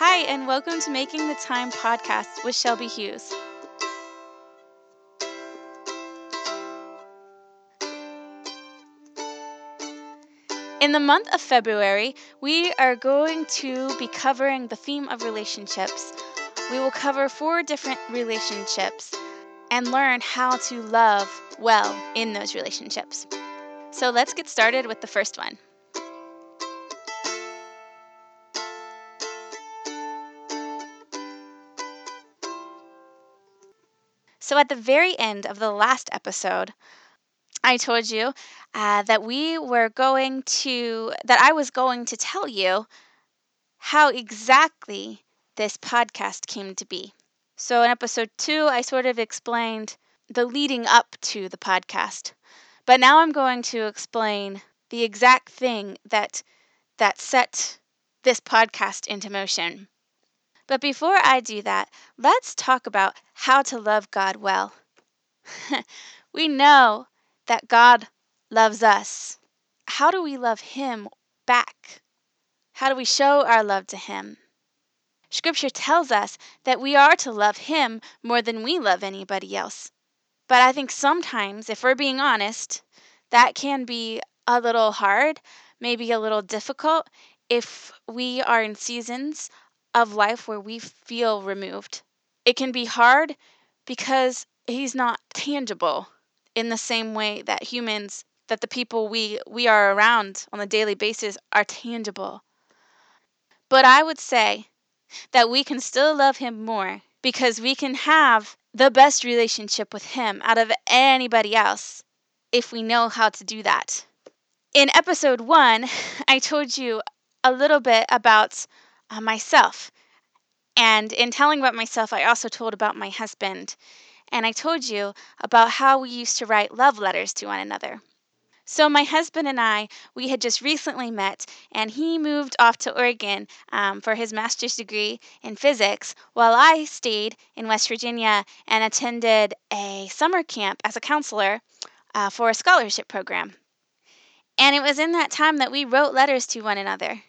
Hi, and welcome to Making the Time podcast with Shelby Hughes. In the month of February, we are going to be covering the theme of relationships. We will cover four different relationships and learn how to love well in those relationships. So let's get started with the first one. So, at the very end of the last episode, I told you uh, that we were going to, that I was going to tell you how exactly this podcast came to be. So, in episode two, I sort of explained the leading up to the podcast. But now I'm going to explain the exact thing that that set this podcast into motion. But before I do that, let's talk about how to love God well. we know that God loves us. How do we love Him back? How do we show our love to Him? Scripture tells us that we are to love Him more than we love anybody else. But I think sometimes, if we're being honest, that can be a little hard, maybe a little difficult if we are in seasons of life where we feel removed. It can be hard because He's not tangible in the same way that humans that the people we we are around on a daily basis are tangible. But I would say that we can still love him more because we can have the best relationship with him out of anybody else if we know how to do that. In episode one, I told you a little bit about myself. And in telling about myself, I also told about my husband. And I told you about how we used to write love letters to one another. So, my husband and I, we had just recently met, and he moved off to Oregon um, for his master's degree in physics, while I stayed in West Virginia and attended a summer camp as a counselor uh, for a scholarship program. And it was in that time that we wrote letters to one another.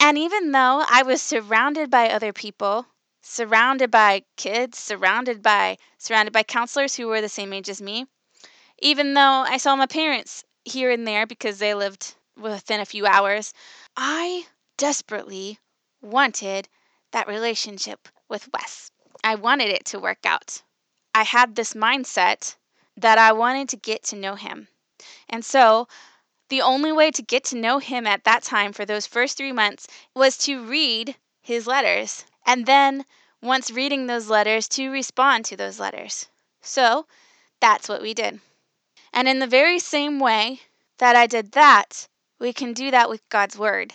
And even though I was surrounded by other people, surrounded by kids, surrounded by surrounded by counselors who were the same age as me, even though I saw my parents here and there because they lived within a few hours. I desperately wanted that relationship with Wes. I wanted it to work out. I had this mindset that I wanted to get to know him. And so, the only way to get to know him at that time for those first three months was to read his letters. And then, once reading those letters, to respond to those letters. So, that's what we did. And in the very same way that I did that, we can do that with God's Word.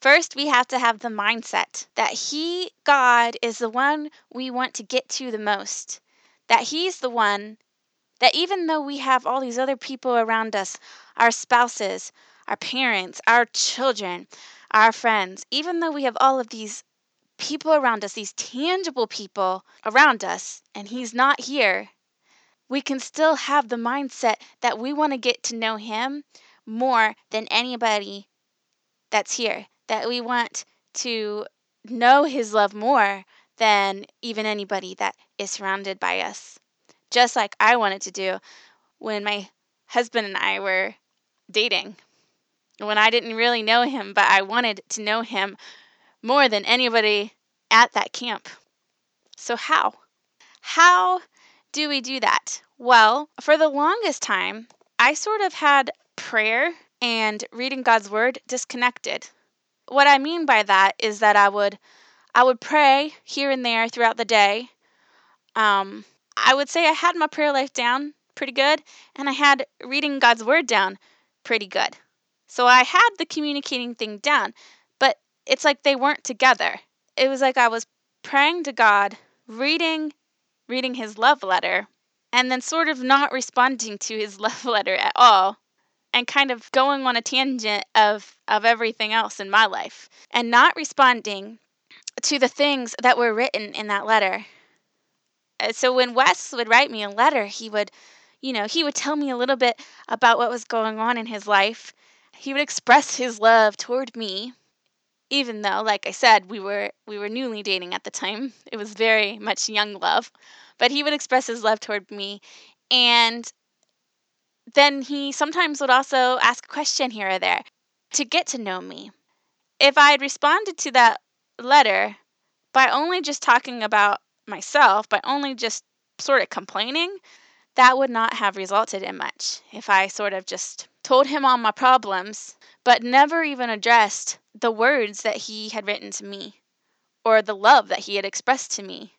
First, we have to have the mindset that He, God, is the one we want to get to the most. That He's the one that even though we have all these other people around us, our spouses, our parents, our children, our friends, even though we have all of these people around us, these tangible people around us, and He's not here, we can still have the mindset that we want to get to know Him more than anybody that's here, that we want to know His love more than even anybody that is surrounded by us. Just like I wanted to do when my husband and I were dating. When I didn't really know him, but I wanted to know him more than anybody at that camp. So, how? How do we do that? Well, for the longest time, I sort of had prayer and reading God's word disconnected. What I mean by that is that I would I would pray here and there throughout the day. Um, I would say I had my prayer life down pretty good, and I had reading God's word down pretty good. So I had the communicating thing down, but it's like they weren't together. It was like I was praying to God, reading reading his love letter, and then sort of not responding to his love letter at all and kind of going on a tangent of of everything else in my life and not responding to the things that were written in that letter. Uh, so when Wes would write me a letter, he would, you know, he would tell me a little bit about what was going on in his life. He would express his love toward me. even though like I said we were we were newly dating at the time. It was very much young love. But he would express his love toward me and then he sometimes would also ask a question here or there to get to know me. If I had responded to that letter by only just talking about myself, by only just sort of complaining, that would not have resulted in much. If I sort of just told him all my problems, but never even addressed the words that he had written to me or the love that he had expressed to me.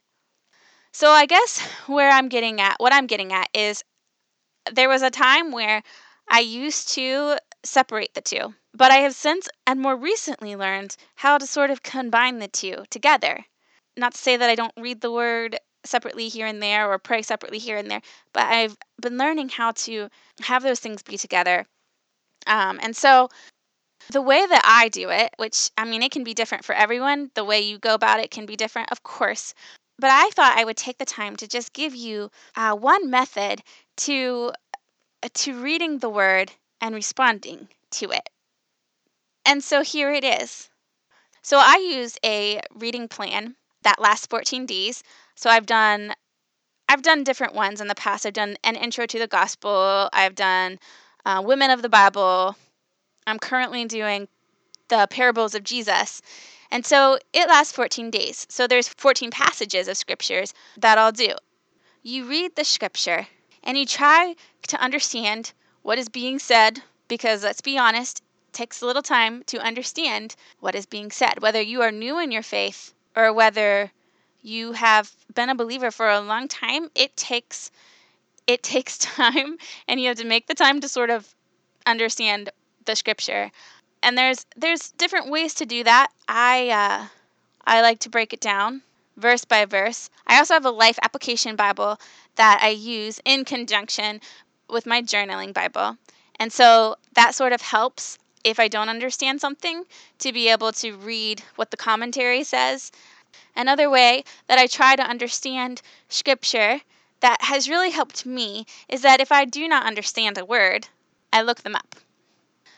So I guess where I'm getting at, what I'm getting at is there was a time where I used to separate the two, but I have since and more recently learned how to sort of combine the two together. Not to say that I don't read the word separately here and there or pray separately here and there, but I've been learning how to have those things be together. Um, and so the way that I do it, which I mean, it can be different for everyone, the way you go about it can be different, of course. But I thought I would take the time to just give you uh, one method to uh, to reading the word and responding to it. And so here it is. So I use a reading plan that lasts 14 days. So I've done I've done different ones in the past. I've done an intro to the gospel. I've done uh, women of the Bible. I'm currently doing the parables of Jesus. And so it lasts 14 days. So there's 14 passages of scriptures that I'll do. You read the scripture and you try to understand what is being said because let's be honest, it takes a little time to understand what is being said. Whether you are new in your faith or whether you have been a believer for a long time, it takes it takes time and you have to make the time to sort of understand the scripture. And there's there's different ways to do that. I uh, I like to break it down verse by verse. I also have a life application Bible that I use in conjunction with my journaling Bible. And so that sort of helps if I don't understand something to be able to read what the commentary says. Another way that I try to understand scripture that has really helped me is that if I do not understand a word, I look them up.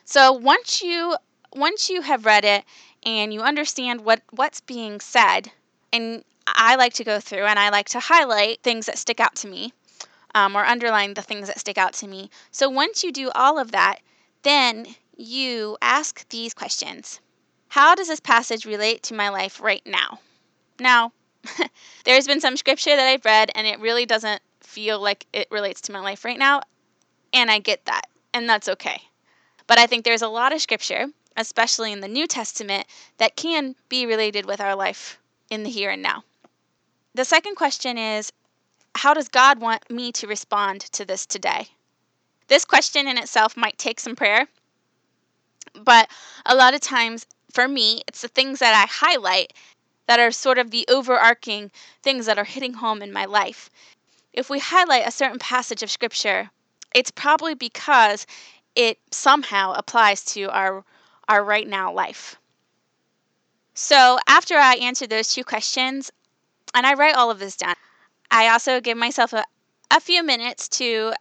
So once you once you have read it and you understand what what's being said and I like to go through and I like to highlight things that stick out to me um, or underline the things that stick out to me. So once you do all of that, then you ask these questions How does this passage relate to my life right now? Now, there's been some scripture that I've read and it really doesn't feel like it relates to my life right now. And I get that, and that's okay. But I think there's a lot of scripture, especially in the New Testament, that can be related with our life in the here and now. The second question is How does God want me to respond to this today? This question in itself might take some prayer, but a lot of times for me, it's the things that I highlight that are sort of the overarching things that are hitting home in my life. If we highlight a certain passage of scripture, it's probably because it somehow applies to our our right now life. So, after I answer those two questions, and I write all of this down. I also give myself a, a few minutes to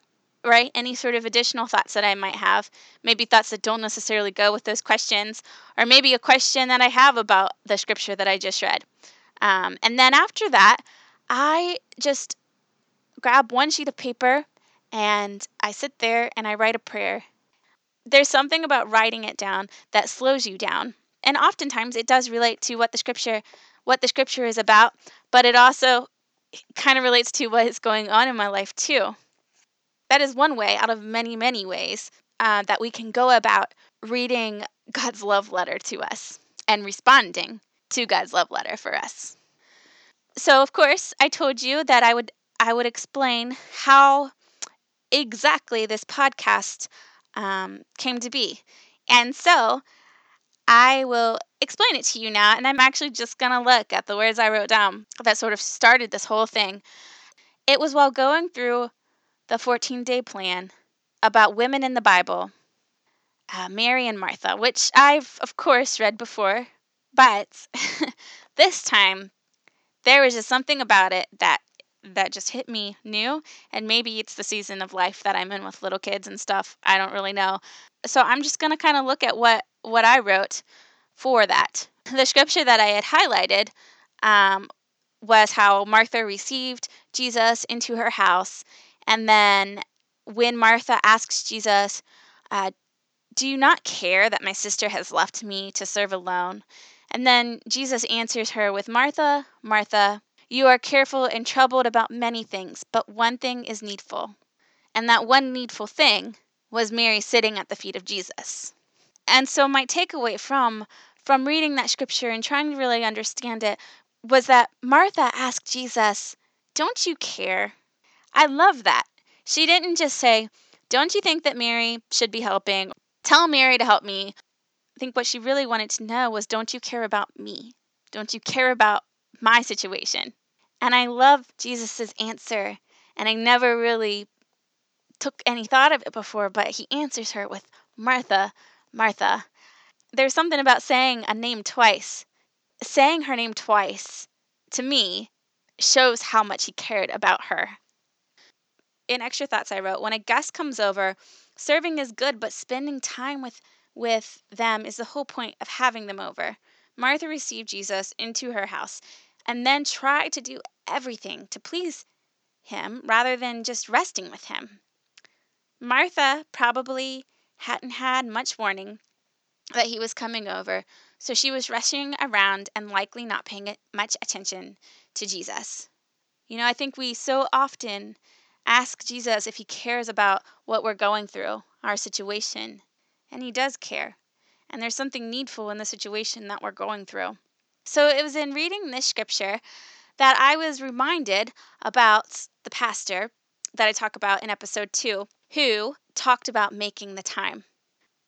write any sort of additional thoughts that I might have, maybe thoughts that don't necessarily go with those questions, or maybe a question that I have about the scripture that I just read. Um, and then after that, I just grab one sheet of paper and I sit there and I write a prayer. There's something about writing it down that slows you down. And oftentimes it does relate to what the scripture what the scripture is about, but it also kind of relates to what is going on in my life too. That is one way out of many, many ways uh, that we can go about reading God's love letter to us and responding to God's love letter for us. So, of course, I told you that I would I would explain how exactly this podcast um, came to be, and so I will explain it to you now, and I'm actually just to look at the words I wrote down that sort of started this whole thing. It was while going through the 14 day plan about women in the Bible, uh, Mary and Martha, which I've, of course, read before, but this time there was just something about it that that just hit me new and maybe it's the season of life that I'm in with little kids and stuff. I don't really know. So I'm just going to kind of look at what what I wrote for that. the scripture that I had highlighted um, was how Martha received Jesus into her house. And then when Martha asks Jesus, uh, Do you not care that my sister has left me to serve alone? And then Jesus answers her with Martha, Martha, you are careful and troubled about many things, but one thing is needful. And that one needful thing was Mary sitting at the feet of Jesus. And so my takeaway from from reading that scripture and trying to really understand it was that Martha asked Jesus, "Don't you care?" I love that. She didn't just say, "Don't you think that Mary should be helping? Tell Mary to help me." I think what she really wanted to know was, "Don't you care about me? Don't you care about my situation?" And I love Jesus's answer, and I never really took any thought of it before, but he answers her with Martha, Martha. There's something about saying a name twice. Saying her name twice, to me, shows how much he cared about her. In extra thoughts I wrote, when a guest comes over, serving is good, but spending time with with them is the whole point of having them over. Martha received Jesus into her house and then tried to do everything to please him rather than just resting with him. Martha probably hadn't had much warning that he was coming over, so she was rushing around and likely not paying much attention to Jesus. You know, I think we so often ask Jesus if he cares about what we're going through, our situation, and he does care. And there's something needful in the situation that we're going through. So it was in reading this scripture that I was reminded about the pastor that I talk about in episode 2 who talked about making the time.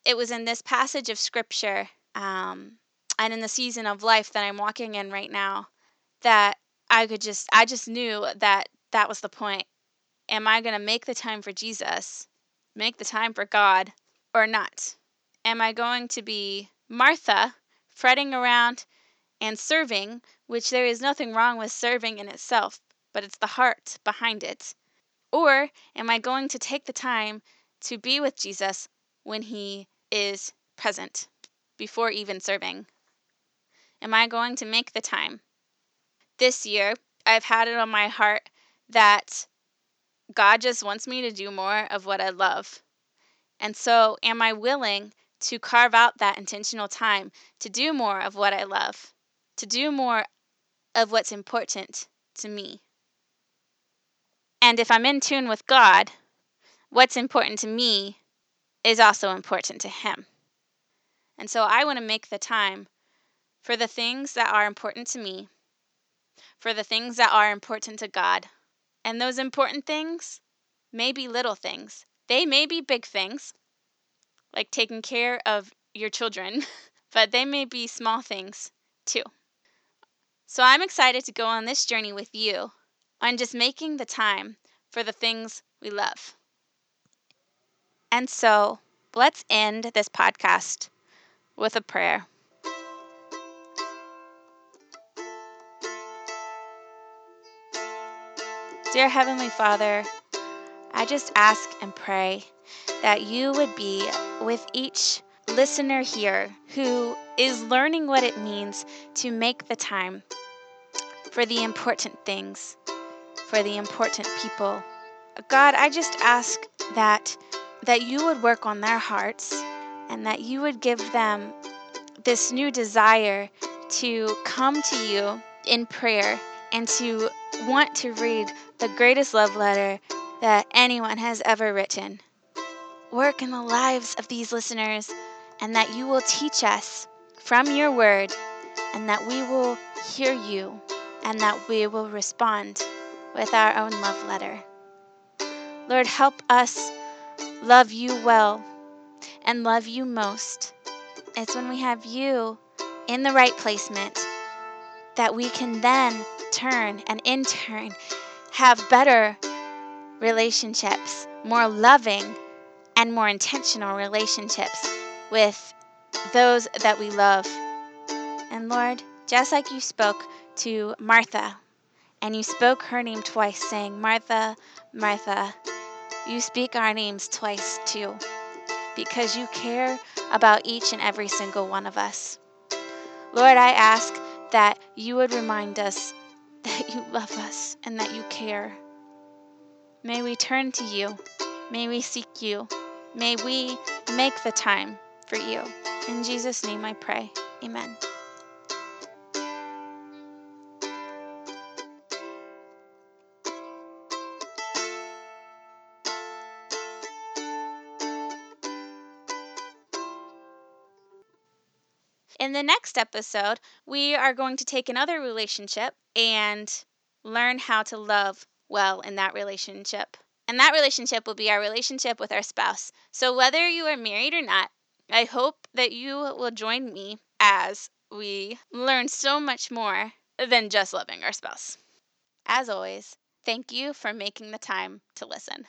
It was in this passage of scripture um, and in the season of life that I'm walking in right now that I could just, I just knew that that was the point. Am I going to make the time for Jesus, make the time for God, or not? Am I going to be Martha, fretting around and serving, which there is nothing wrong with serving in itself, but it's the heart behind it? Or am I going to take the time to be with Jesus when he is present before even serving? Am I going to make the time? This year, I've had it on my heart that God just wants me to do more of what I love. And so, am I willing to carve out that intentional time to do more of what I love, to do more of what's important to me? And if I'm in tune with God, what's important to me is also important to Him. And so I want to make the time for the things that are important to me, for the things that are important to God. And those important things may be little things, they may be big things, like taking care of your children, but they may be small things too. So I'm excited to go on this journey with you on just making the time for the things we love. And so let's end this podcast with a prayer. Dear Heavenly Father, I just ask and pray that you would be with each listener here who is learning what it means to make the time for the important things for the important people. God, I just ask that that you would work on their hearts and that you would give them this new desire to come to you in prayer and to want to read the greatest love letter that anyone has ever written. Work in the lives of these listeners and that you will teach us from your word and that we will hear you and that we will respond with our own love letter. Lord, help us love you well and love you most. It's when we have you in the right placement that we can then turn and in turn have better relationships, more loving and more intentional relationships with those that we love. And Lord, just like you spoke to Martha and you spoke her name twice, saying, Martha, Martha. You speak our names twice too, because you care about each and every single one of us. Lord, I ask that you would remind us that you love us and that you care. May we turn to you. May we seek you. May we make the time for you. In Jesus' name I pray. Amen. In the next episode, we are going to take another relationship and learn how to love well in that relationship. And that relationship will be our relationship with our spouse. So, whether you are married or not, I hope that you will join me as we learn so much more than just loving our spouse. As always, thank you for making the time to listen.